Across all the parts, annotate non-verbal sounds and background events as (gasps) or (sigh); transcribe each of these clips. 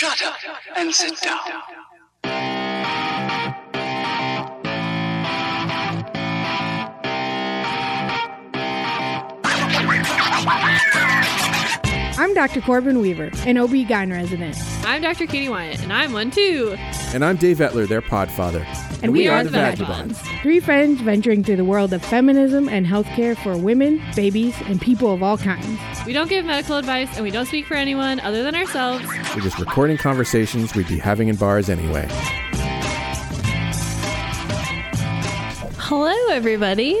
Shut up and sit down. I'm Dr. Corbin Weaver, an OB-GYN resident. I'm Dr. Katie Wyatt, and I'm one too. And I'm Dave Etler, their podfather. And we are the Vagabonds. Three friends venturing through the world of feminism and healthcare for women, babies, and people of all kinds. We don't give medical advice, and we don't speak for anyone other than ourselves. We're just recording conversations we'd be having in bars anyway. Hello, everybody.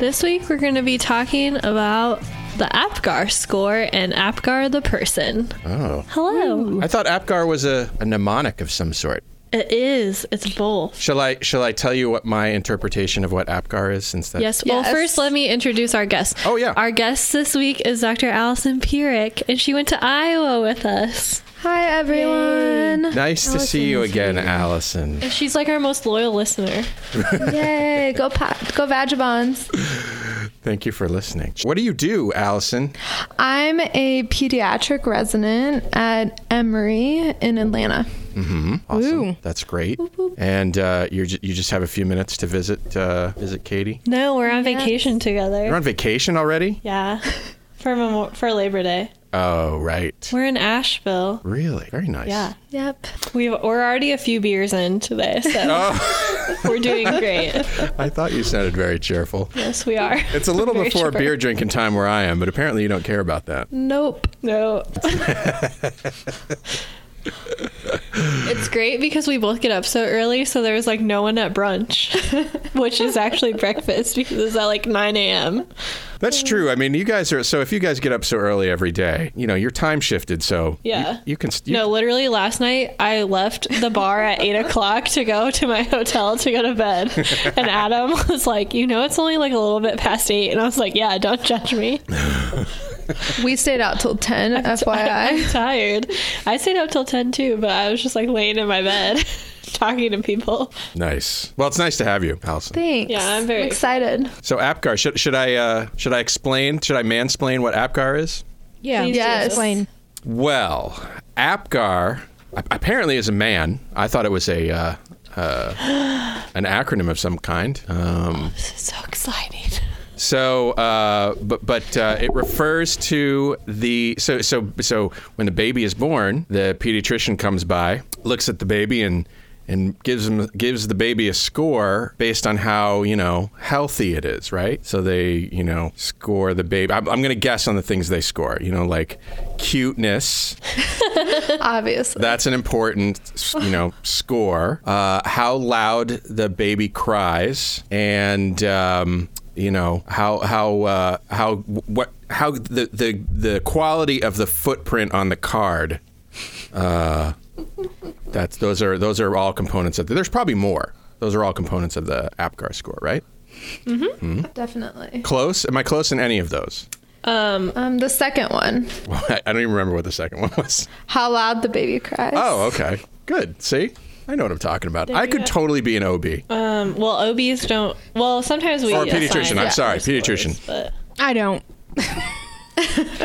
This week we're going to be talking about the APGAR score and APGAR the person. Oh. Hello. I thought APGAR was a, a mnemonic of some sort. It is. It's both. Shall I shall I tell you what my interpretation of what APGAR is since that Yes. Well, Yes. first, let me introduce our guest. Oh, yeah. Our guest this week is Dr. Alyson Pierick, and she went to Iowa with us. Hi, everyone. Nice to see you again, Alyson. And she's like our most loyal listener. (laughs) Yay. Go, pa- go Vagabonds. Thank you for listening. What do you do, Alyson? I'm a pediatric resident at Emory in Atlanta. Awesome. Ooh. That's great. And uh, you you just have a few minutes to visit uh, visit Katie. No, we're on vacation together. You're on vacation already? yeah. For Memo- for Labor Day. Oh, right. We're in Asheville. Really? Very nice. Yeah. Yep. We've, we're already a few beers into this, so (laughs) Oh, (laughs) we're doing great. I thought you sounded very cheerful. Yes, we are. It's a little (laughs) Very before chipper. beer drinking time where I am, but apparently you don't care about that. Nope. No. It's great because we both get up so early, so there's like no one at brunch, (laughs) which is actually breakfast because it's at like 9 a.m. That's true. I mean, you guys are so if you guys get up so early every day, you know, your time shifted, so you- Yeah. you, can. You, No, literally last night I left the bar at 8 o'clock to go to my hotel to go to bed. And Adam (laughs) was like, You know, it's only like a little bit past 8. And I was like, Yeah, don't judge me. (laughs) (laughs) We stayed out till 10, I'm FYI. (laughs) tired. I stayed up till 10 too, but I was just like laying in my bed (laughs) talking to people. Nice. Well, it's nice to have you, Alyson. Thanks. Yeah, I'm very excited. So APGAR, should should I uh, should I explain? Should I mansplain what APGAR is? Yeah. Please Yes. Explain. Well, APGAR apparently is a man. I thought it was a uh, uh, (gasps) an acronym of some kind. Um, (gasps) This is so exciting. So, uh, but but uh, it refers to the so so so when the baby is born, the pediatrician comes by, looks at the baby, and and gives him gives the baby a score based on how you know healthy it is, right? So they you know score the baby. I'm, I'm going to guess on the things they score. You know, like cuteness. (laughs) Obviously. That's an important, you know, score. Uh, how loud the baby cries, and um, you know how how uh, how what how the, the the quality of the footprint on the card. Uh, that's those are those are all components of. The, there's probably more. Those are all components of the APGAR score, right? Mm-hmm. Definitely. Close? Am I close in any of those? Um, Um, the second one. (laughs) I don't even remember what the second one was. How loud the baby cries. Oh, okay, good. See, I know what I'm talking about. I could go. totally be an OB. um, well, OBs don't. Well, sometimes we. Or a assign pediatrician, I'm sorry, our scores, pediatrician. But I don't. (laughs)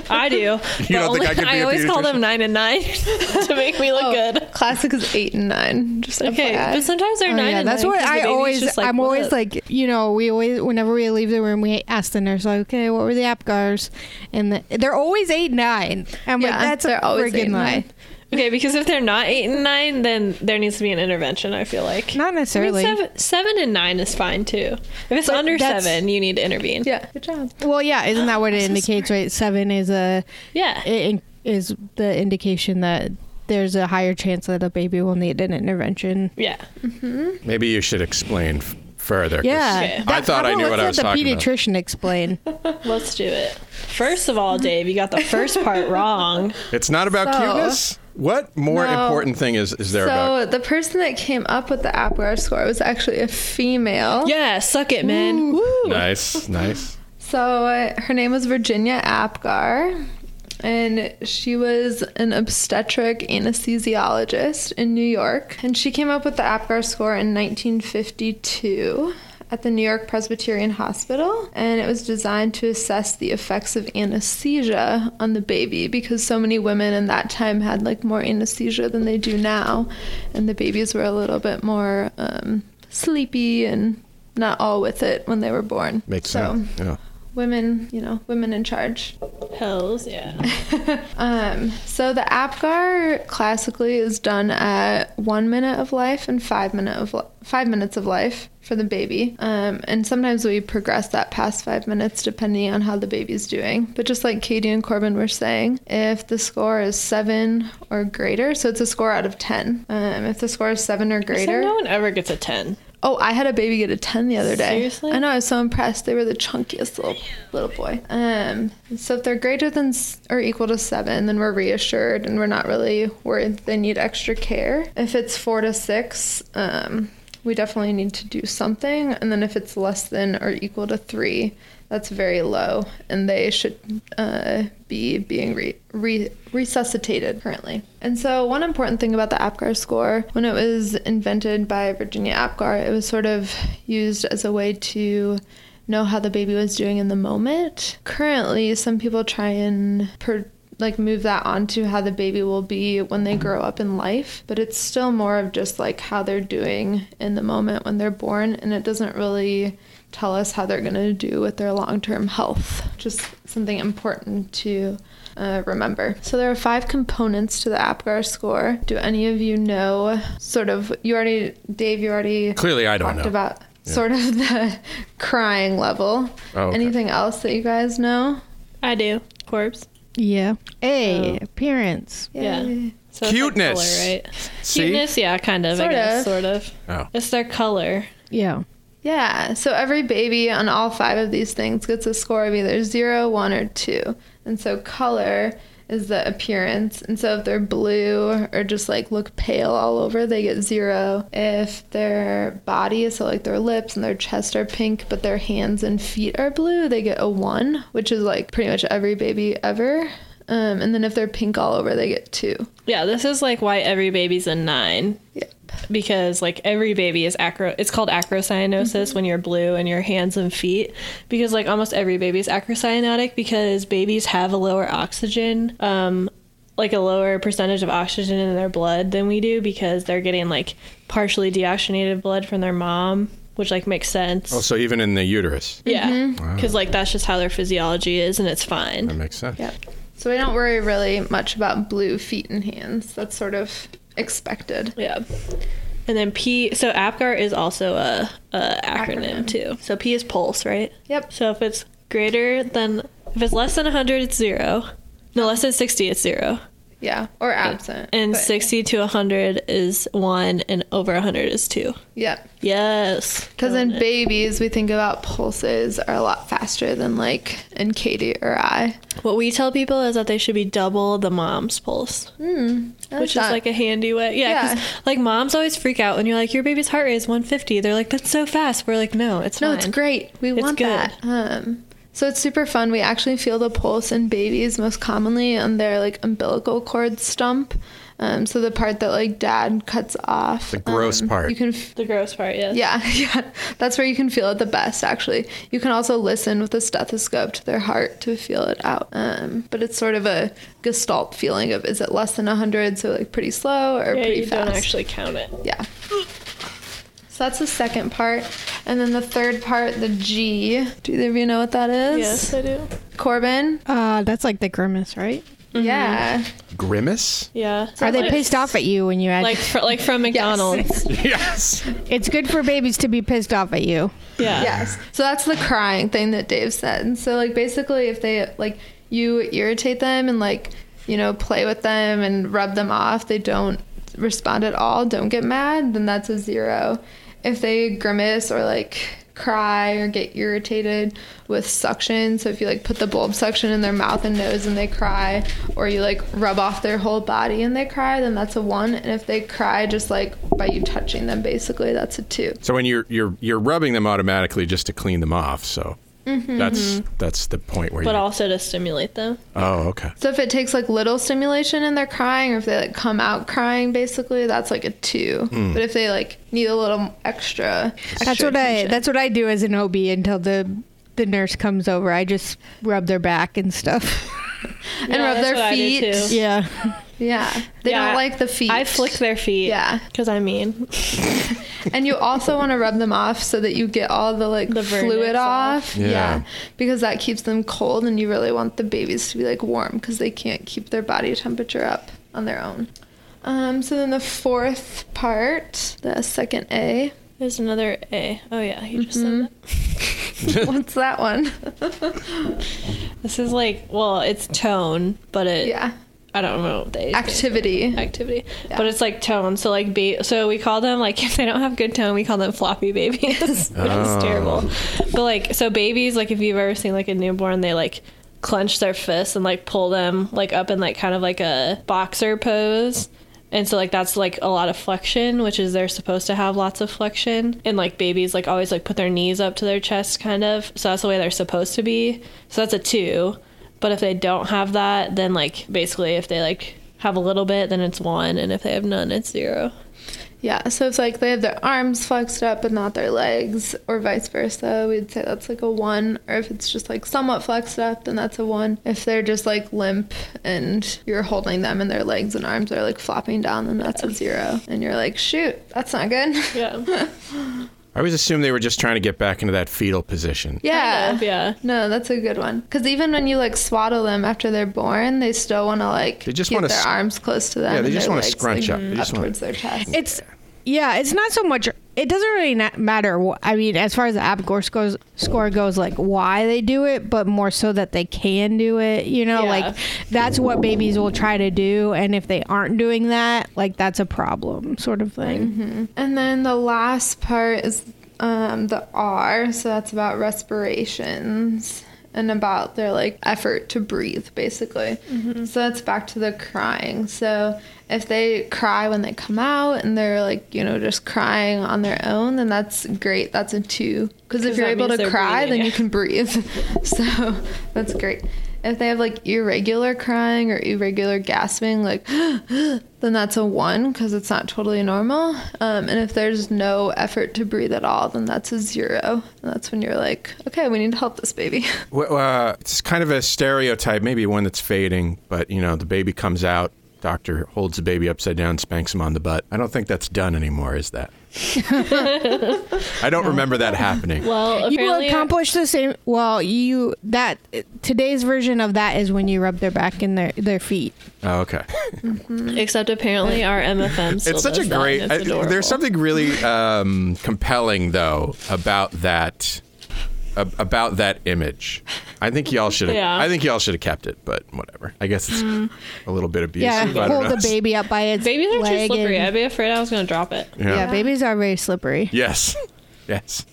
I do. You don't think I could be I a always call them nine and nine (laughs) to make me look good. Classic is 8 and 9. Just Okay, FYI. but sometimes they're Oh, nine yeah, and that's nine what 'cause the I always. like, I'm "What always like, you know, we always, whenever we leave the room, we ask the nurse, like, okay, what were the APGARs? And the, they're always eight nine. I'm Yeah, like, that's a always eight friggin' and lie. Nine. Okay, because if they're not eight and nine, then there needs to be an intervention. I feel like Not I mean, necessarily. seven, seven and nine is fine too. If it's But under seven, you need to intervene. Yeah. Good job. Well, yeah, isn't that what it so indicates? Right, seven is a Yeah. it is the indication that there's a higher chance that a baby will need an intervention. yeah. Mm-hmm. Maybe you should explain f- further. 'cause Yeah, Okay. I thought I how knew what I let's was let talking the pediatrician explain. (laughs) Let's do it. First of all, Dave, you got the first part wrong. It's not about So- cuteness. What more No. important thing is is there So about? the person that came up with the APGAR score was actually a female. Yeah, suck it, man. Woo. Nice, nice. So uh, her name was Virginia Apgar, and she was an obstetric anesthesiologist in New York. And she came up with the Apgar score in 1952 at the New York Presbyterian Hospital, and it was designed to assess the effects of anesthesia on the baby because so many women in that time had like more anesthesia than they do now, and the babies were a little bit more um, sleepy and not all with it when they were born. Makes so, sense. Yeah. Women, you know, women in charge. Hells yeah. (laughs) Um, so the APGAR classically is done at one minute of life and five minute of li- five minutes of life for the baby. Um, and sometimes we progress that past five minutes depending on how the baby's doing. But just like Katie and Corbin were saying, if the score is seven or greater, so it's a score out of ten. Um, if the score is seven or So greater, no one ever gets a 10. Oh, I had a baby get a 10 the other day. Seriously? I know, I was so impressed. They were the chunkiest little little boy. Um, so if they're greater than or equal to 7, then we're reassured and we're not really worried they need extra care. If it's 4 to 6, um, we definitely need to do something. And then if it's less than or equal to 3, that's very low and they should uh, be being re- re- resuscitated currently. And so, one important thing about the APGAR score, when it was invented by Virginia APGAR, it was sort of used as a way to know how the baby was doing in the moment. Currently, some people try and per- like move that onto how the baby will be when they grow up in life, but it's still more of just like how they're doing in the moment when they're born, and it doesn't really tell us how they're going to do with their long term health. Just something important to uh, remember. So, there are five components to the APGAR score. Do any of you know sort of, you already, Dave, you already Clearly, I don't talked know. about sort of the (laughs) crying level. Oh, okay. Anything else that you guys know? I do. Corpse. Yeah. A Oh. appearance. Yeah. Yay. So it's like Cuteness. color, right? See? Cuteness, yeah, kind of. Sort I guess, of. sort of. Oh. It's their color. Yeah. Yeah, so every baby on all five of these things gets a score of either zero, one, or two. And so color is the appearance. And so if they're blue or just like look pale all over, they get zero. If their body, so like their lips and their chest are pink, but their hands and feet are blue, they get a one, which is like pretty much every baby ever. Um, and then if they're pink all over, they get two. Yeah, this is like why every baby's a nine. Yep. Because like every baby is acro it's called acrocyanosis when you're blue in your hands and feet. Because like almost every baby is acrocyanotic because babies have a lower oxygen, um, like a lower percentage of oxygen in their blood than we do because they're getting like partially deoxygenated blood from their mom, which like makes sense. Oh, so even in the uterus. yeah. Because like that's just how their physiology is and it's fine. That makes sense. Yep. So we don't worry really much about blue feet and hands. That's sort of expected. Yeah. And then P, so APGAR is also a, a acronym, Acronym. too. So P is pulse, right? Yep. So if it's greater than, if it's less than 100, it's zero. No, less than 60, it's zero. Yeah. Or absent. And but- 60 to 100 is one, and over 100 is two. Yep. Yes. Because in it. babies, we think about pulses are a lot faster than like in Katie or I. What we tell people is that they should be double the mom's pulse, which is like a handy way. Yeah, Yeah. like moms always freak out when you're like, your baby's heart rate is 150. They're like, that's so fast. We're like, no, it's No, fine. it's great. We It's want good. that. Um, so it's super fun. We actually feel the pulse in babies most commonly on their like umbilical cord stump. Um, so the part that like dad cuts off. The gross um, part. You can f- The gross part, yes. Yeah, (laughs) yeah. That's where you can feel it the best, actually. You can also listen with a stethoscope to their heart to feel it out. Um, but it's sort of a gestalt feeling of is it less than 100, so like pretty slow or Yeah, pretty you fast? don't actually count it. Yeah. So that's the second part. And then the third part, the G. Do either of you know what that is? Yes, I do. Corbin? Uh, that's like the grimace, right? Yeah. Grimace? Yeah. Are they like, pissed off at you when you add? Like fr- like from (laughs) McDonald's. (laughs) yes. it's good for babies to be pissed off at you. Yeah. Yes. So that's the crying thing that Dave said. And so like basically if they like you irritate them and like, you know, play with them and rub them off, they don't respond at all, don't get mad, then that's a zero. If they grimace or like cry or get irritated with suction, so if you like put the bulb suction in their mouth and nose and they cry, or you like rub off their whole body and they cry, then that's a one. And if they cry just like by you touching them, basically, that's a two. So when you're you're you're rubbing them automatically just to clean them off. So That's that's the point where you but you. also to stimulate them. oh, okay. So if it takes like little stimulation and they're crying, or if they like come out crying, basically that's like a two. Hmm. But if they like need a little extra, That's extra what I. That's what I do as an OB until the the nurse comes over. I just rub their back and stuff. and (laughs) Yeah, rub their what I do feet. yeah. (laughs) Yeah, they Yeah, don't like the feet. I flick their feet. Yeah. Because I mean, (laughs) and you also want to rub them off so that you get all the like The fluid off. off. Yeah. because that keeps them cold, and you really want the babies to be like warm because they can't keep their body temperature up on their own. Um, so then the fourth part, the second A. there's another A. Oh, yeah. You just said that. (laughs) (laughs) What's that one? This is like, well, it's tone, but it, yeah, I don't know what they activity. activity, Yeah. but it's like tone. So like, ba- so we call them like (laughs) if they don't have good tone, we call them floppy babies, (laughs) which Oh. is terrible. But like, so babies, like if you've ever seen like a newborn, they like clench their fists and like pull them like up in like kind of like a boxer pose. And so like that's like a lot of flexion, which is they're supposed to have lots of flexion. And like babies like always like put their knees up to their chest kind of. So that's the way they're supposed to be. So that's a 2. But if they don't have that, then like basically if they like have a little bit, then it's 1 and if they have none, it's 0. Yeah, so it's like they have their arms flexed up but not their legs, or vice versa, we'd say that's like a one. Or if it's just like somewhat flexed up, then that's a one. If they're just like limp and you're holding them and their legs and arms are like flopping down, then that's a zero. And you're like, shoot, that's not good. Yeah. (laughs) (laughs) I always assumed they were just trying to get back into that fetal position. yeah. Kind of, yeah. No, that's a good one. Because even when you like swaddle them after they're born, they still want to like They just keep wanna their s- arms close to them. Yeah, they just wanna scrunch like, up. They up just wanna- their chest. It's yeah, it's not so much. It doesn't really na- matter. I mean, as far as the APGAR scores, score goes, like why they do it, but more so that they can do it. You know, Yeah. like that's what babies will try to do, and if they aren't doing that, like that's a problem, sort of thing. And then the last part is um, the R, so that's about respirations and about their like effort to breathe, basically. Mm-hmm. So that's back to the crying. So if they cry when they come out and they're like you know just crying on their own, then that's great. That's a two because if you're able to cry, breathing. then you can breathe. (laughs) so that's great. If they have like irregular crying or irregular gasping, like (gasps) then that's a one because it's not totally normal. Um, and if there's no effort to breathe at all, then that's a zero. And that's when you're like, okay, we need to help this baby. (laughs) Well, uh, it's kind of a stereotype, maybe one that's fading, but you know, the baby comes out, doctor holds the baby upside down, spanks him on the butt. I don't think that's done anymore, is that? I don't remember that happening. Well, You apparently, accomplish the same. Well, you that today's version of that is when you rub their back and their their feet. Oh, okay. except apparently our MFM still it's such a does that, great. I, there's something really um, compelling though about that. Ab- About that image, I think y'all should. have (laughs) Yeah. I think y'all should have kept it, but whatever. I guess it's a little bit abusive. Yeah, I don't hold know. the baby up by its Babies are too leg slippery. and- I'd be afraid I was going to drop it. Yeah. yeah, babies are very slippery, Yes. Yes.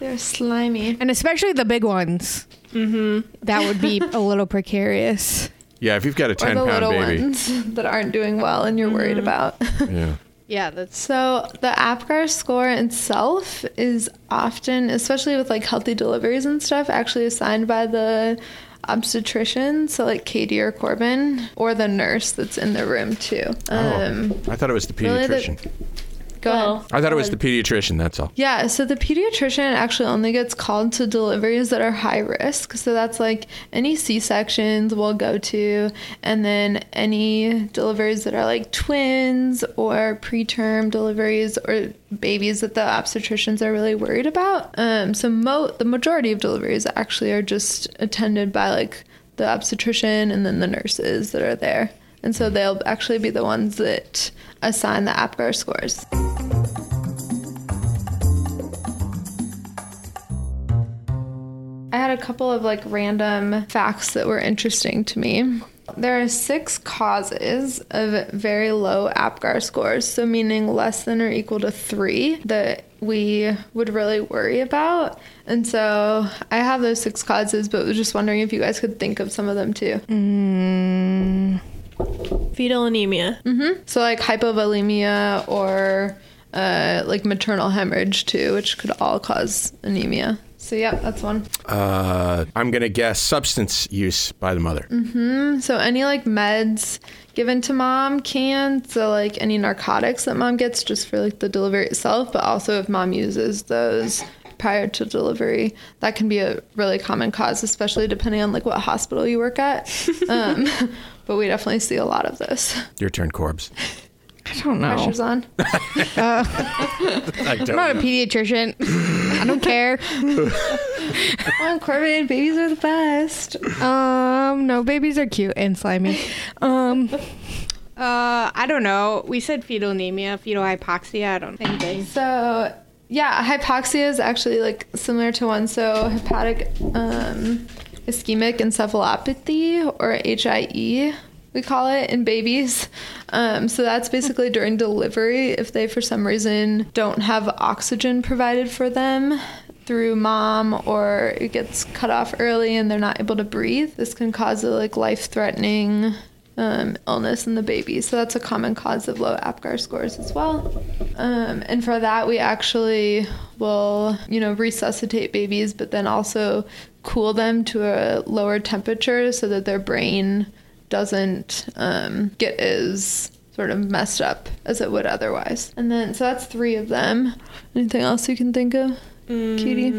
they're slimy. and especially the big ones. Mm-hmm. That would be a little precarious. Yeah. If you've got a Or ten the pound little baby. ones that aren't doing well and you're worried about. Yeah. Yeah, that's So the APGAR score itself is often, especially with like healthy deliveries and stuff, actually assigned by the obstetrician, so like Katie or Corbin, or the nurse that's in the room too. Um, oh, I thought it was the really the- pediatrician. go ahead. I thought it was the pediatrician. That's all. Yeah, so the pediatrician actually only gets called to deliveries that are high risk. So that's like any C sections we'll go to, and then any deliveries that are like twins or preterm deliveries or babies that the obstetricians are really worried about. Um, so mo- the majority of deliveries actually are just attended by like the obstetrician and then the nurses that are there. And so they'll actually be the ones that assign the APGAR scores. I had a couple of like random facts that were interesting to me. There are six causes of very low APGAR scores, so meaning less than or equal to three, that we would really worry about. And so I have those six causes, but was just wondering if you guys could think of some of them too. Mm. Fetal anemia. So like hypovolemia or uh, like maternal hemorrhage too, which could all cause anemia. So yeah, that's one. Uh, I'm gonna guess substance use by the mother. So any like meds given to mom can. So like any narcotics that mom gets just for like the delivery itself, but also if mom uses those prior to delivery, that can be a really common cause, especially depending on like what hospital you work at. (laughs) Um, but we definitely see a lot of this. (laughs) Your turn, Corbs. I don't know. Pressure's on. (laughs) I don't I'm not a know. pediatrician. I don't care. (laughs) Oh, Corbin, babies are the best. Um, no, babies are cute and slimy. Um, uh, I don't know. We said fetal anemia, fetal hypoxia. I don't think they. So yeah, hypoxia is actually like similar to one. So hypoxic um, ischemic encephalopathy or HIE, we call it in babies. Um, so that's basically during delivery if they for some reason don't have oxygen provided for them through mom or it gets cut off early and they're not able to breathe. This can cause a like life-threatening um, illness in the baby. So that's a common cause of low APGAR scores as well. Um, and for that, we actually will, you know, resuscitate babies, but then also cool them to a lower temperature so that their brain doesn't um, get as sort of messed up as it would otherwise. And then, so that's three of them. Anything else you can think of, Katie?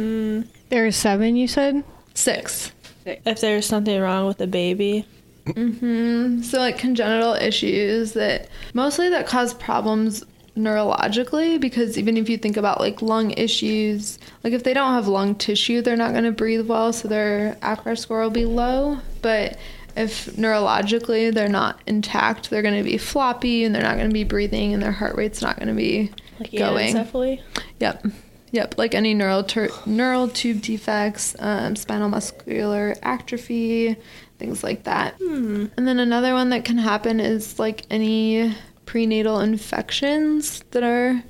There are seven, you said? Six. If there's something wrong with the baby. So like congenital issues that mostly that cause problems neurologically because even if you think about like lung issues, like if they don't have lung tissue, they're not going to breathe well, so their APGAR score will be low. But if neurologically they're not intact, they're going to be floppy and they're not going to be breathing and their heart rate's not going to be Like going. anencephaly. Yep. Yep, like any neural tur- neural tube defects, um, spinal muscular atrophy, things like that. And then another one that can happen is like any prenatal infections that are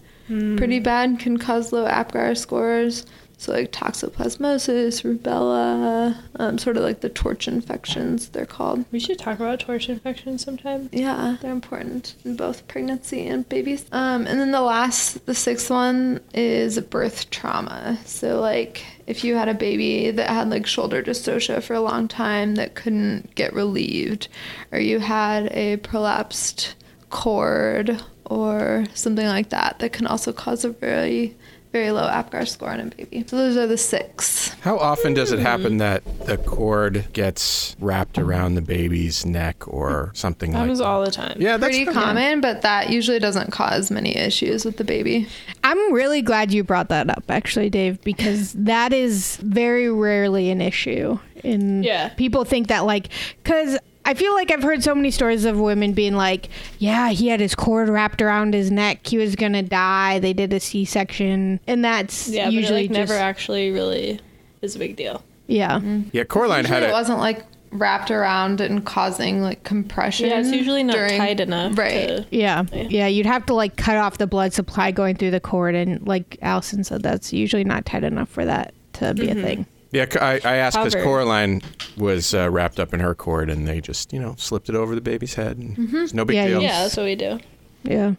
pretty bad can cause low APGAR scores. So like toxoplasmosis, rubella, um, sort of like the torch infections they're called. We should talk about torch infections sometime. Yeah, they're important in both pregnancy and babies. Um, and then the last, the sixth one is birth trauma. So, like, if you had a baby that had like shoulder dystocia for a long time that couldn't get relieved, or you had a prolapsed cord or something like that, that can also cause a very, very low APGAR score on a baby. So, those are the six. How often does it happen that the cord gets wrapped around the baby's neck or something like Happens that? all the time. Yeah, that's Pretty common, but that usually doesn't cause many issues with the baby. I'm really glad you brought that up, actually, Dave, because (laughs) that is very rarely an issue. And Yeah. people think that, like, because I feel like I've heard so many stories of women being like, yeah, he had his cord wrapped around his neck. He was going to die. They did a C section. And that's Yeah, usually but it like just, never actually really is a big deal. yeah. Mm-hmm. Yeah, Coraline had it it. wasn't like wrapped around and causing like compression. Yeah, it's usually not during- tight enough. Right. To, Yeah. Yeah. You'd have to like cut off the blood supply going through the cord. And like Alyson said, that's usually not tight enough for that to be a mm-hmm. thing. Yeah, I, I asked because Coraline was uh, wrapped up in her cord, and they just, you know, slipped it over the baby's head. And It's no big Yeah, deal. yeah, that's what we do. Yeah.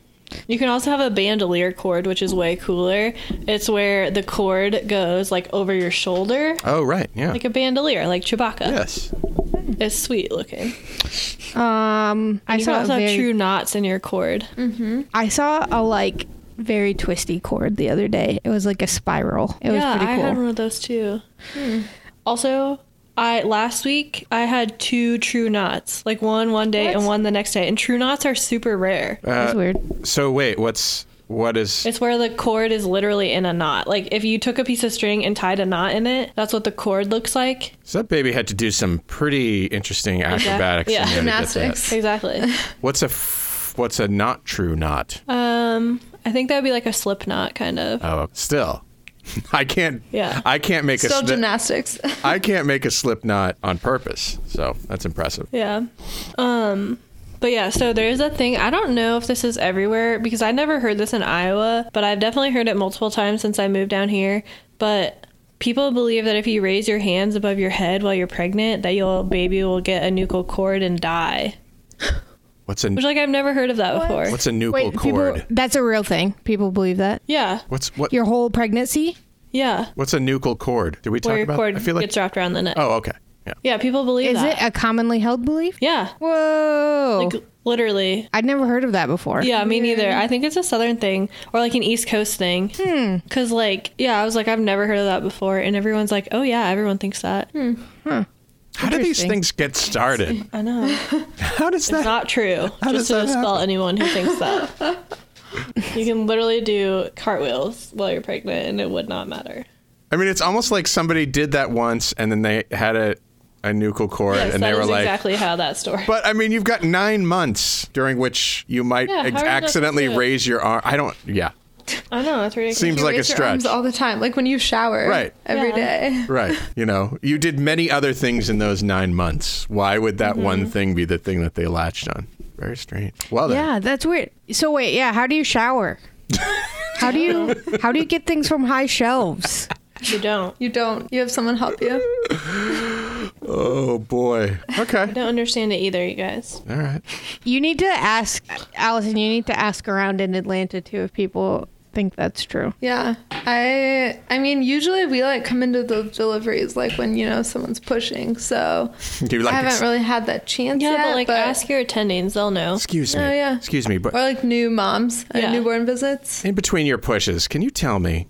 You can also have a bandolier cord, which is way cooler. It's where the cord goes like over your shoulder, Oh, right. Yeah. like a bandolier, like Chewbacca. yes. It's sweet looking. Um, I you can saw a also have true knots in your cord. Mm-hmm. I saw a like very twisty cord the other day. It was like a spiral. It yeah, was pretty I had cool. one of those too. Also, I last week I had two true knots, like one one day and one the next day. And true knots are super rare. That's Uh, weird. so wait, what's what is? It's where the cord is literally in a knot. Like if you took a piece of string and tied a knot in it, that's what the cord looks like. So that baby had to do some pretty interesting acrobatics. Yeah. in there to get that. Gymnastics. Exactly. What's a f- what's a not true knot? um, I think that would be like a slip knot, kind of. Oh, still, (laughs) I can't. Yeah. I can't make Still a. sli- gymnastics. (laughs) I can't make a slip knot on purpose. So that's impressive. Yeah. Um but yeah, so there's a thing. I don't know if this is everywhere because I never heard this in Iowa, but I've definitely heard it multiple times since I moved down here. But people believe that if you raise your hands above your head while you're pregnant, that your baby will get a nuchal cord and die. (laughs) What's a Which like I've never heard of that before. what's a nuchal Wait, people, cord? that's a real thing. People believe that. Yeah. What's what? Your whole pregnancy? Yeah. What's a nuchal cord? Did we talk Where your about? cord I feel like. gets wrapped around the neck. oh, okay. Yeah. Yeah, people believe Is that. it a commonly held belief? yeah. Whoa. Like literally. I'd never heard of that before. Yeah, me neither. I think it's a southern thing or like an East Coast thing. Hmm. Cause like, yeah, I was like, I've never heard of that before, and everyone's like, oh yeah, everyone thinks that. How do these things get started? (laughs) I know. How does It's that? not true. How does Just to that dispel happen? anyone who thinks that. (laughs) you can literally do cartwheels while you're pregnant, and it would not matter. I mean, it's almost like somebody did that once, and then they had a a nuchal cord, Yes, and they were is like. exactly how that story. But I mean, you've got nine months during which you might Yeah, ex- are you supposed to accidentally raise your arm. I don't. Yeah. (laughs) I know that's ridiculous. Seems You like a raise your stretch. arms all the time, like when you shower. Right. every Yeah. day. (laughs) Right. You know, you did many other things in those nine months. Why would that Mm-hmm. one thing be the thing that they latched on? Very strange. Well, then. Yeah, that's weird. So wait, yeah, how do you shower? (laughs) How do you how do you get things from high shelves? You don't. You don't. You have someone help you. Oh, boy. Okay. I don't understand it either, you guys. All right. You need to ask Alyson, you need to ask around in Atlanta too if people think that's true. Yeah. I I mean, usually we like come into the deliveries like when, you know, someone's pushing. So (laughs) Do like I haven't ex- really had that chance Yeah, yet. but like ask your attendings, they'll know. Excuse oh, me. Oh, yeah. Excuse me, but or like new moms at Yeah. newborn visits. in between your pushes, can you tell me?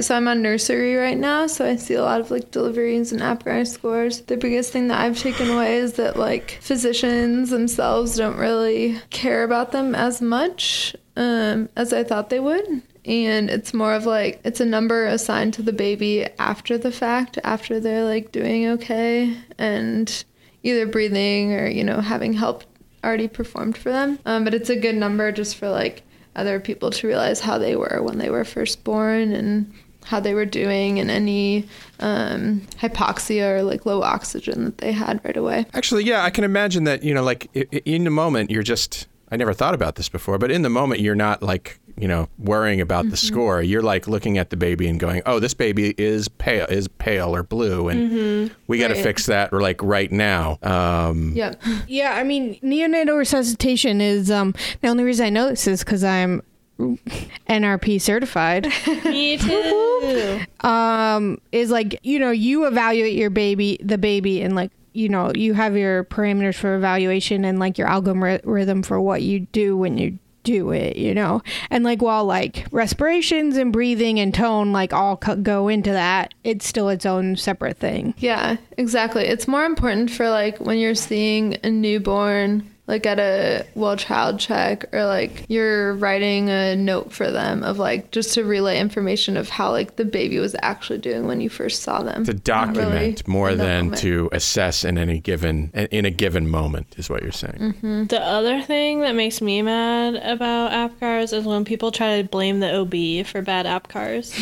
So I'm on nursery right now, so I see a lot of like deliveries and APGAR scores. The biggest thing that I've taken away is that like physicians themselves don't really care about them as much um, as I thought they would. And it's more of like it's a number assigned to the baby after the fact, after they're like doing okay and either breathing or you know having help already performed for them. Um, but it's a good number just for like other people to realize how they were when they were first born and how they were doing and any um, hypoxia or like low oxygen that they had right away. Actually, yeah, I can imagine that, you know, like i- i- in the moment, you're just, I never thought about this before, but in the moment, you're not like, you know, worrying about the score. You're like looking at the baby and going, oh, this baby is pale, is pale or blue, and we got to Right. fix that like right now. Um, Yep. Yeah, I mean, neonatal resuscitation is um the only reason I know this is because I'm NRP certified. (laughs) Me (laughs) too. um, is like you know you evaluate your baby, the baby, and like you know you have your parameters for evaluation and like your algorithm for what you do when you do it, you know, and like while like respirations and breathing and tone like all co- go into that, it's still its own separate thing. Yeah, exactly. It's more important for like when you're seeing a newborn like at a well child check or like you're writing a note for them of like just to relay information of how like the baby was actually doing when you first saw them. to Not document really more than moment. to assess in any given in a given moment is what you're saying. Mm-hmm. The other thing that makes me mad about APGARs is when people try to blame the OB for bad APGARs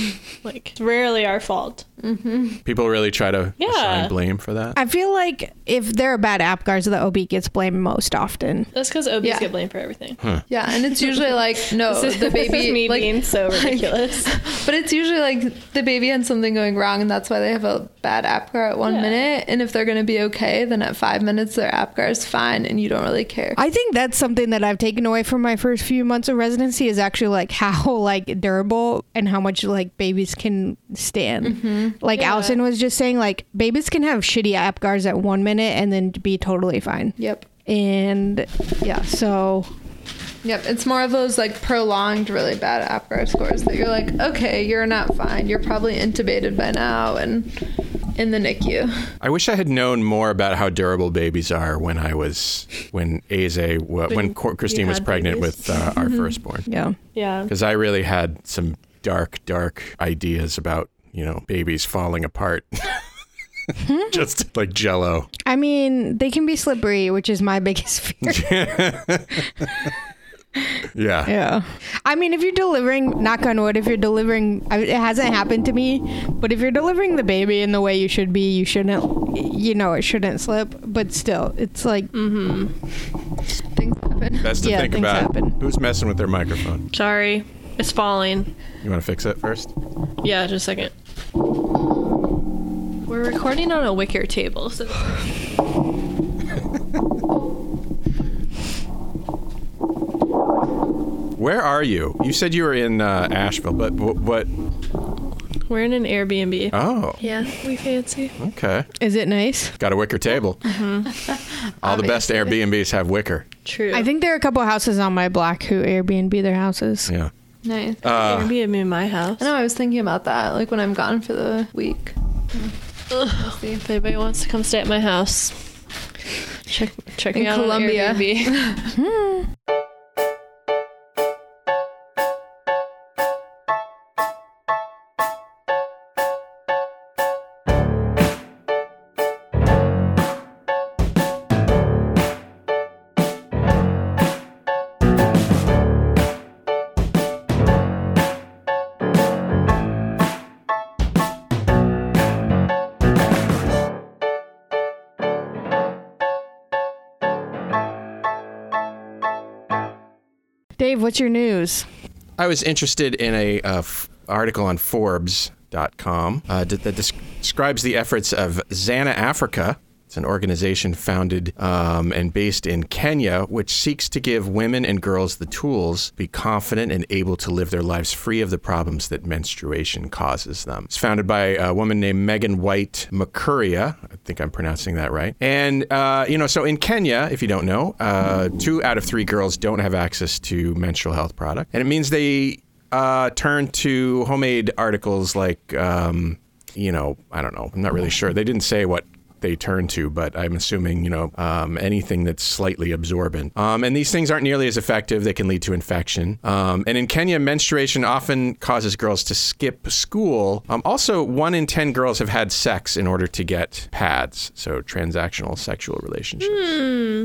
(laughs) like, it's rarely our fault. Mm-hmm. People really try to Yeah. assign blame for that. I feel like if there are bad APGARs, the OB gets blamed most often. That's because OBs Yeah. get blamed for everything. Yeah, and it's usually like (laughs) no, This is- the this is baby me like being so (laughs) ridiculous. (laughs) But it's usually like the baby had something going wrong, and that's why they have a bad APGAR at one Yeah. minute. And if they're going to be okay, then at five minutes their APGAR is fine, and you don't really care. I think that's something that I've taken away from my first few months of residency is actually like how like durable and how much like babies can stand. Mm-hmm. Like Yeah. Alyson was just saying, like babies can have shitty APGARs at one minute and then be totally fine. Yep. And yeah, so Yep. It's more of those like prolonged, really bad APGAR scores that you're like, okay, you're not fine. You're probably intubated by now and in the NICU. I wish I had known more about how durable babies are when I was when Aze wa- when, Christine was pregnant babies. with uh, our firstborn yeah. Yeah. because I really had some dark dark ideas about you know babies falling apart. (laughs) Hmm? Just like jello. I mean, they can be slippery, which is my (laughs) biggest fear. (laughs) Yeah. Yeah. I mean, if you're delivering, knock on wood, if you're delivering, I- it hasn't happened to me, but if you're delivering the baby in the way you should be, you shouldn't, you know, it shouldn't slip. But still, it's like, mm-hmm. Things happen. Best to Yeah, think things about happen. who's messing with their microphone. Sorry. It's falling. You want to fix it first? Yeah, just a second. We're We're recording on a wicker table, so (laughs) Where are you? You said you were in uh, Asheville, but wh- what? we're in an Airbnb. Oh, Yeah, we fancy. okay. Is it nice? Got a wicker table. All the best Airbnbs have wicker. True. I think there are a couple houses on my block who Airbnb their houses. Yeah. Nice. Uh, Airbnb in my house. I know. I was thinking about that. Like when I'm gone for the week. If anybody wants to come stay at my house, check check In me out on Columbia. Airbnb. (laughs) (laughs) Hmm. Dave, what's your news? I was interested in a uh, f- article on Forbes.com uh, that, that des- describes the efforts of Zana Africa. It's an organization founded um, and based in Kenya, which seeks to give women and girls the tools to be confident and able to live their lives free of the problems that menstruation causes them. It's founded by a woman named Megan White Mukuria. I think I'm pronouncing that right. And, uh, you know, so in Kenya, if you don't know, uh, two out of three girls don't have access to menstrual health product. And it means they uh, turn to homemade articles like, um, you know, I don't know. I'm not really sure. They didn't say what they turn to, but I'm assuming, you know, um, anything that's slightly absorbent. Um, and these things aren't nearly as effective. They can lead to infection. Um, and in Kenya, menstruation often causes girls to skip school. Um, also, one in 10 girls have had sex in order to get pads, so transactional sexual relationships.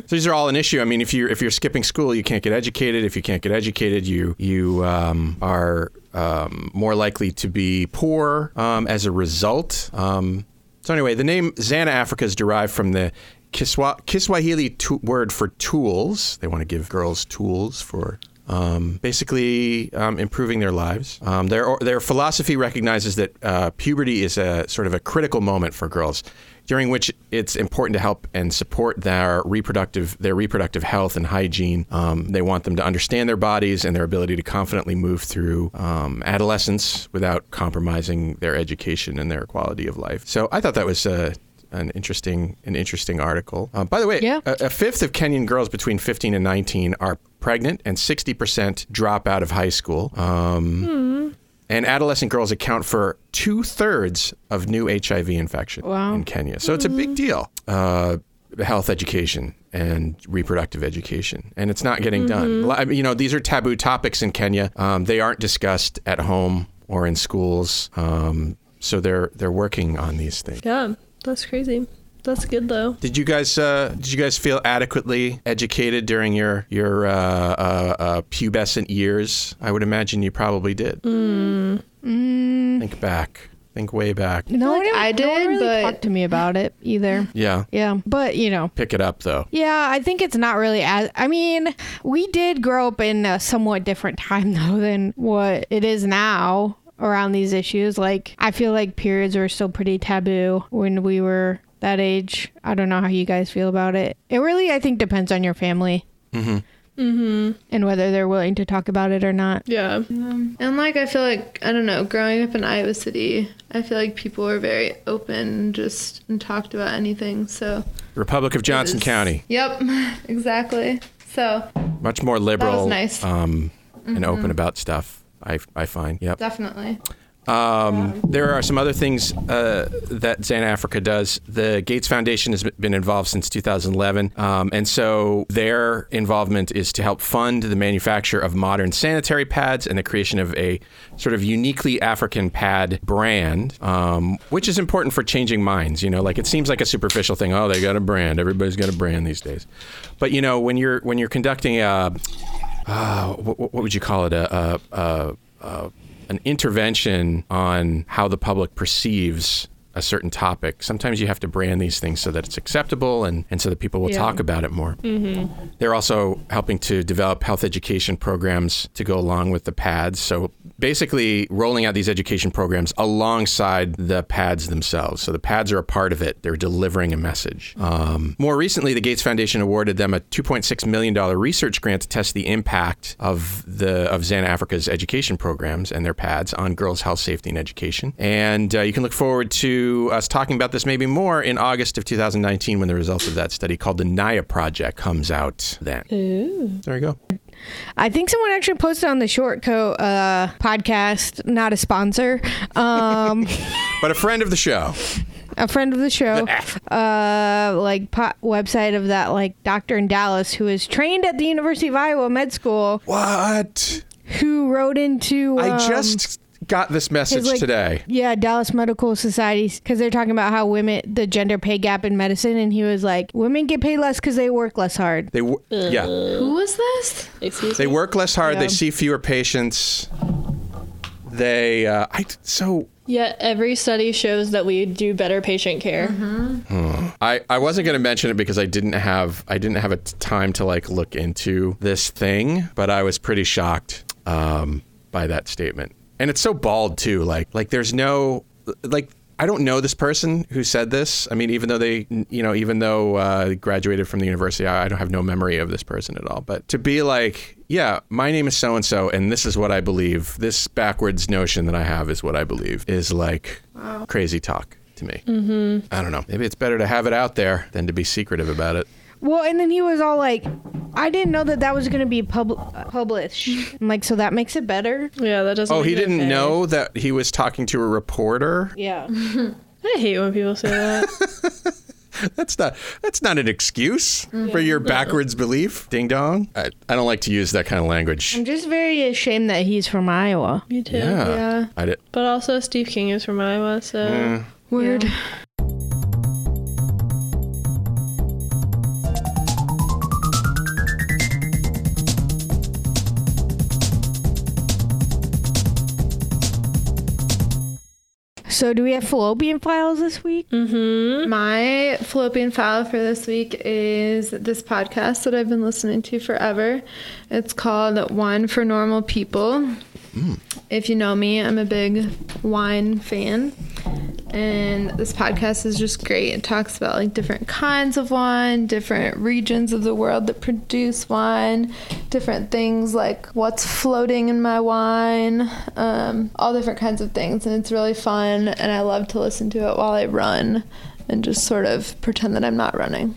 So these are all an issue. I mean, if you're if you're skipping school, you can't get educated. If you can't get educated, you you um, are um, more likely to be poor um, as a result. Um, so anyway, the name Zana Africa is derived from the Kiswa- Kiswahili word for tools. They want to give girls tools for um, basically um, improving their lives. Um, their their philosophy recognizes that uh, puberty is a sort of a critical moment for girls, during which it's important to help and support their reproductive their reproductive health and hygiene. Um, they want them to understand their bodies and their ability to confidently move through um, adolescence without compromising their education and their quality of life. So I thought that was. Uh, an interesting, an interesting article. Uh, by the way, Yeah. a, a fifth of Kenyan girls between 15 and 19 are pregnant, and 60% drop out of high school. Um, And adolescent girls account for two thirds of new HIV infection Wow. in Kenya. So it's a big deal. Uh, health education and reproductive education, and it's not getting done. I mean, You know, these are taboo topics in Kenya. Um, they aren't discussed at home or in schools. Um, so they're they're working on these things. yeah, that's crazy. That's good though. Did you guys uh, did you guys feel adequately educated during your your uh, uh, uh, pubescent years? I would imagine you probably did. Mm. Think back. Think way back. No, like one- I no one did, really but- talked to me about it either. Yeah. Yeah, but you know, Pick it up though. yeah, I think it's not really as. I mean, we did grow up in a somewhat different time (laughs) though than what it is now around these issues. Like, I feel like periods were still pretty taboo when we were that age. I don't know how you guys feel about it. It really, I think, depends on your family. Mm-hmm. And whether they're willing to talk about it or not. Yeah. And like I feel like I don't know, growing up in Iowa City, I feel like people were very open, just and talked about anything. So Republic of Johnson was- County, Yep, (laughs) exactly. So much more liberal, nice. um, and open about stuff. I, I find. Yep. definitely. Um, there are some other things uh, that Zana Africa does. The Gates Foundation has been involved since 2011, um, and so their involvement is to help fund the manufacture of modern sanitary pads and the creation of a sort of uniquely African pad brand, um, which is important for changing minds. You know, like it seems like a superficial thing. Oh, they got a brand. Everybody's got a brand these days, but you know, when you're when you're conducting a uh, what, what would you call it? A, a, a, a an intervention on how the public perceives a certain topic, sometimes you have to brand these things so that it's acceptable and, and so that people will Yeah. talk about it more. They're also helping to develop health education programs to go along with the pads. So basically, rolling out these education programs alongside the pads themselves. So the pads are a part of it, they're delivering a message. Um, more recently, the Gates Foundation awarded them a $2.6 million research grant to test the impact of the of Zana Africa's education programs and their pads on girls' health, safety, and education. And uh, you can look forward to us talking about this maybe more in August of 2019 when the results of that study called the NIA project comes out then. There you go. I think someone actually posted on the Short Coat uh, podcast, not a sponsor, um, (laughs) But a friend of the show. a friend of the show, (laughs) uh, like po- website of that like doctor in Dallas who is trained at the University of Iowa Med School, What? who wrote into. I um, just got this message like- today. Yeah, Dallas Medical Society, because they're talking about how women, the gender pay gap in medicine, and he was like, women get paid less because they work less hard. They w- yeah. Who was this? Excuse They me. work less hard. They see fewer patients. They uh, I so Yet every study shows that we do better patient care. I, I wasn't going to mention it because I didn't have I didn't have a t- time to like look into this thing, but I was pretty shocked um, by that statement. And it's so bald too. Like like there's no like I don't know this person who said this. I mean, even though they you know even though uh, graduated from the university, I, I don't have no memory of this person at all. But to be like, yeah, my name is so and so, and this is what I believe. This backwards notion that I have is what I believe is like crazy talk to me. Mm-hmm. I don't know. Maybe it's better to have it out there than to be secretive about it. Well, and then he was all like, I didn't know that that was going to be pub- uh, published. (laughs) I'm like, so that makes it better? Yeah, that doesn't. Oh, make he didn't okay. know that he was talking to a reporter. Yeah. (laughs) I hate when people say that. (laughs) That's not that's not an excuse for your backwards belief. Ding dong. I, I don't like to use that kind of language. I'm just very ashamed that he's from Iowa. Me too. Yeah. Yeah. I did. But also, Steve King is from Iowa, so Weird. So, do we have fallopian files this week? Mm-hmm. My fallopian file for this week is this podcast that I've been listening to forever. It's called Wine for Normal People. Mm. If you know me, I'm a big wine fan. And this podcast is just great. It talks about like different kinds of wine, different regions of the world that produce wine, different things like what's floating in my wine, um, all different kinds of things. And it's really fun. And I love to listen to it while I run and just sort of pretend that I'm not running.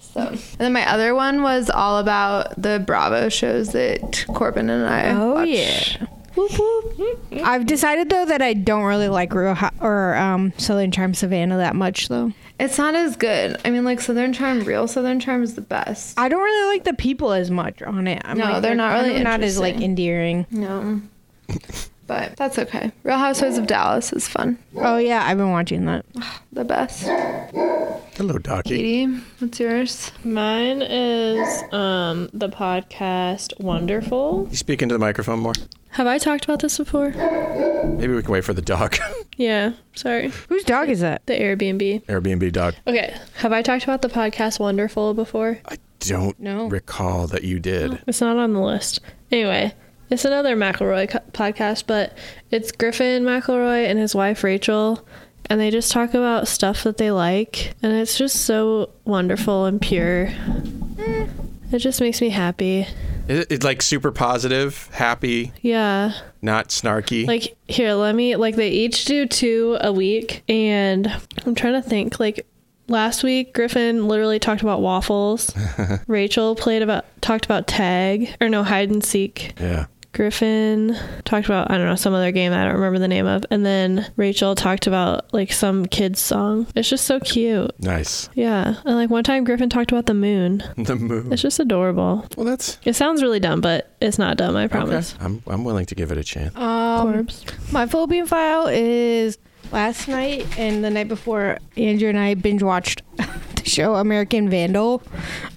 So, and then my other one was all about the Bravo shows that Corbin and I. Oh, watch. yeah. (laughs) I've decided though that I don't really like Real Ho- or um, Southern Charm Savannah that much though. It's not as good. I mean, like Southern Charm, real Southern Charm is the best. I don't really like the people as much on it. I'm No, like, they're not really not as like endearing. No. But that's okay. Real Housewives of Dallas is fun. Oh yeah, I've been watching that. (sighs) The best. Hello, Docky. Katie, what's yours? mine is um the podcast Wonderful. You speak into the microphone more. Have I talked about this before? Maybe we can wait for the dog. (laughs) Yeah, sorry. Whose dog is that? The Airbnb. Airbnb dog. Okay, have I talked about the podcast Wonderful before? I don't No. recall that you did. It's not on the list. Anyway, it's another McElroy co- podcast, but it's Griffin McElroy and his wife Rachel, and they just talk about stuff that they like, and it's just so wonderful and pure. Eh. It just makes me happy. It, it's like super positive, happy, Yeah. not snarky. Like, here, let me, like, they each do two a week, and I'm trying to think, like, last week griffin literally talked about waffles (laughs) rachel played about talked about tag or no hide and seek yeah. Griffin talked about I don't know some other game I don't remember the name of, and then Rachel talked about like some kids song. It's just so cute. Nice. Yeah, and like one time Griffin talked about the moon. (laughs) The moon. It's just adorable. Well, that's It sounds really dumb, but it's not dumb. I promise. okay. promise. I'm I'm willing to give it a chance. Um, Corbs. my fallopian file is last night and the night before. Andrew and I binge watched (laughs) the show American Vandal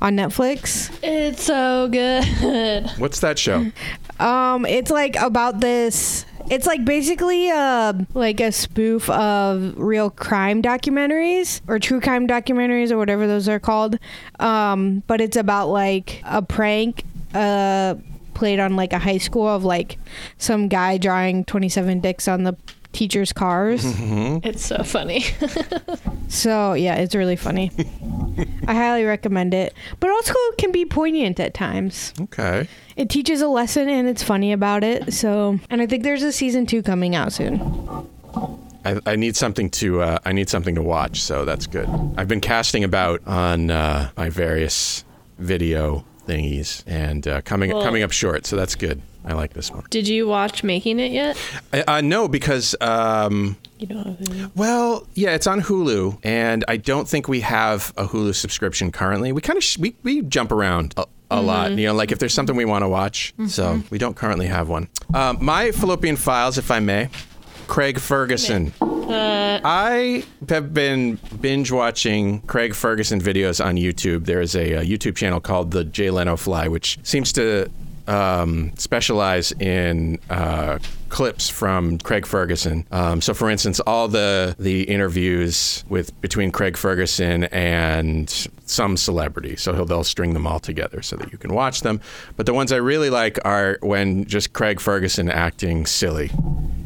on Netflix. It's so good. What's that show? (laughs) Um, it's like about this. It's like basically uh, like a spoof of real crime documentaries or true crime documentaries or whatever those are called. Um, but it's about like a prank uh, played on like a high school of like some guy drawing 27 dicks on the teachers' cars. It's so funny. (laughs) So yeah, it's really funny. (laughs) I highly recommend it. But also can be poignant at times. Okay. It teaches a lesson and it's funny about it. So and I think there's a season two coming out soon. I, I need something to uh, I need something to watch, so that's good. I've been casting about on uh, my various video thingies and uh, coming Well- coming up short, so that's good. I like this one. Did you watch Making It yet? Uh, uh, no, because um, You don't have any. well, yeah, it's on Hulu, and I don't think we have a Hulu subscription currently. We kind of sh- we we jump around. A- a lot, you know, like if there's something we want to watch. So we don't currently have one. Um, my fallopian files, if I may, Craig Ferguson. I have been binge watching Craig Ferguson videos on YouTube. There's a, uh YouTube channel called the Jay Leno Fly, which seems to um, specialize in uh, clips from Craig Ferguson. Um, so, for instance, all the the interviews with between Craig Ferguson and some celebrity. So he'll they'll string them all together so that you can watch them. But the ones I really like are when just Craig Ferguson acting silly.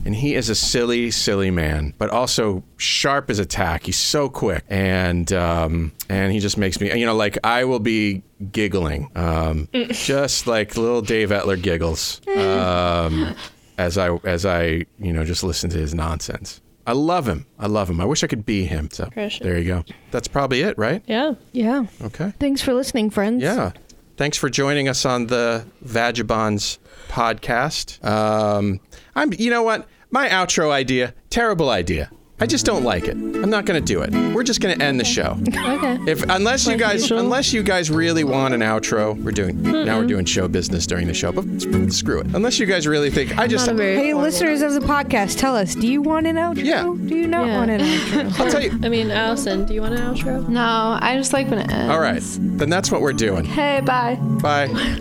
And he is a silly, silly man, but also sharp as a tack. He's so quick, and um, and he just makes me, you know, like I will be giggling, um, (laughs) just like little Dave Etler giggles, um, as I as I you know just listen to his nonsense. I love him. I love him. I wish I could be him. So Precious. there you go. That's probably it, right? Yeah. Yeah. Okay. Thanks for listening, friends. Yeah. Thanks for joining us on the Vagabonds podcast. Um, I'm, you know what? My outro idea, terrible idea. I just don't like it. I'm not going to do it. We're just going to end the show. Okay. (laughs) If unless you guys usual. unless you guys really want an outro, we're doing now we're mm-hmm. doing show business during the show, but s- screw it. Unless you guys really think I just Not Hey, listeners of the podcast, tell us: Do you want an outro? Yeah. Do you not Yeah. want an outro? (laughs) I'll tell you. I mean, Alyson, do you want an outro? No, I just like when it ends. All right. Then that's what we're doing. Hey, bye. Bye. (laughs)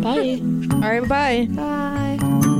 Bye. All right. Bye. Bye.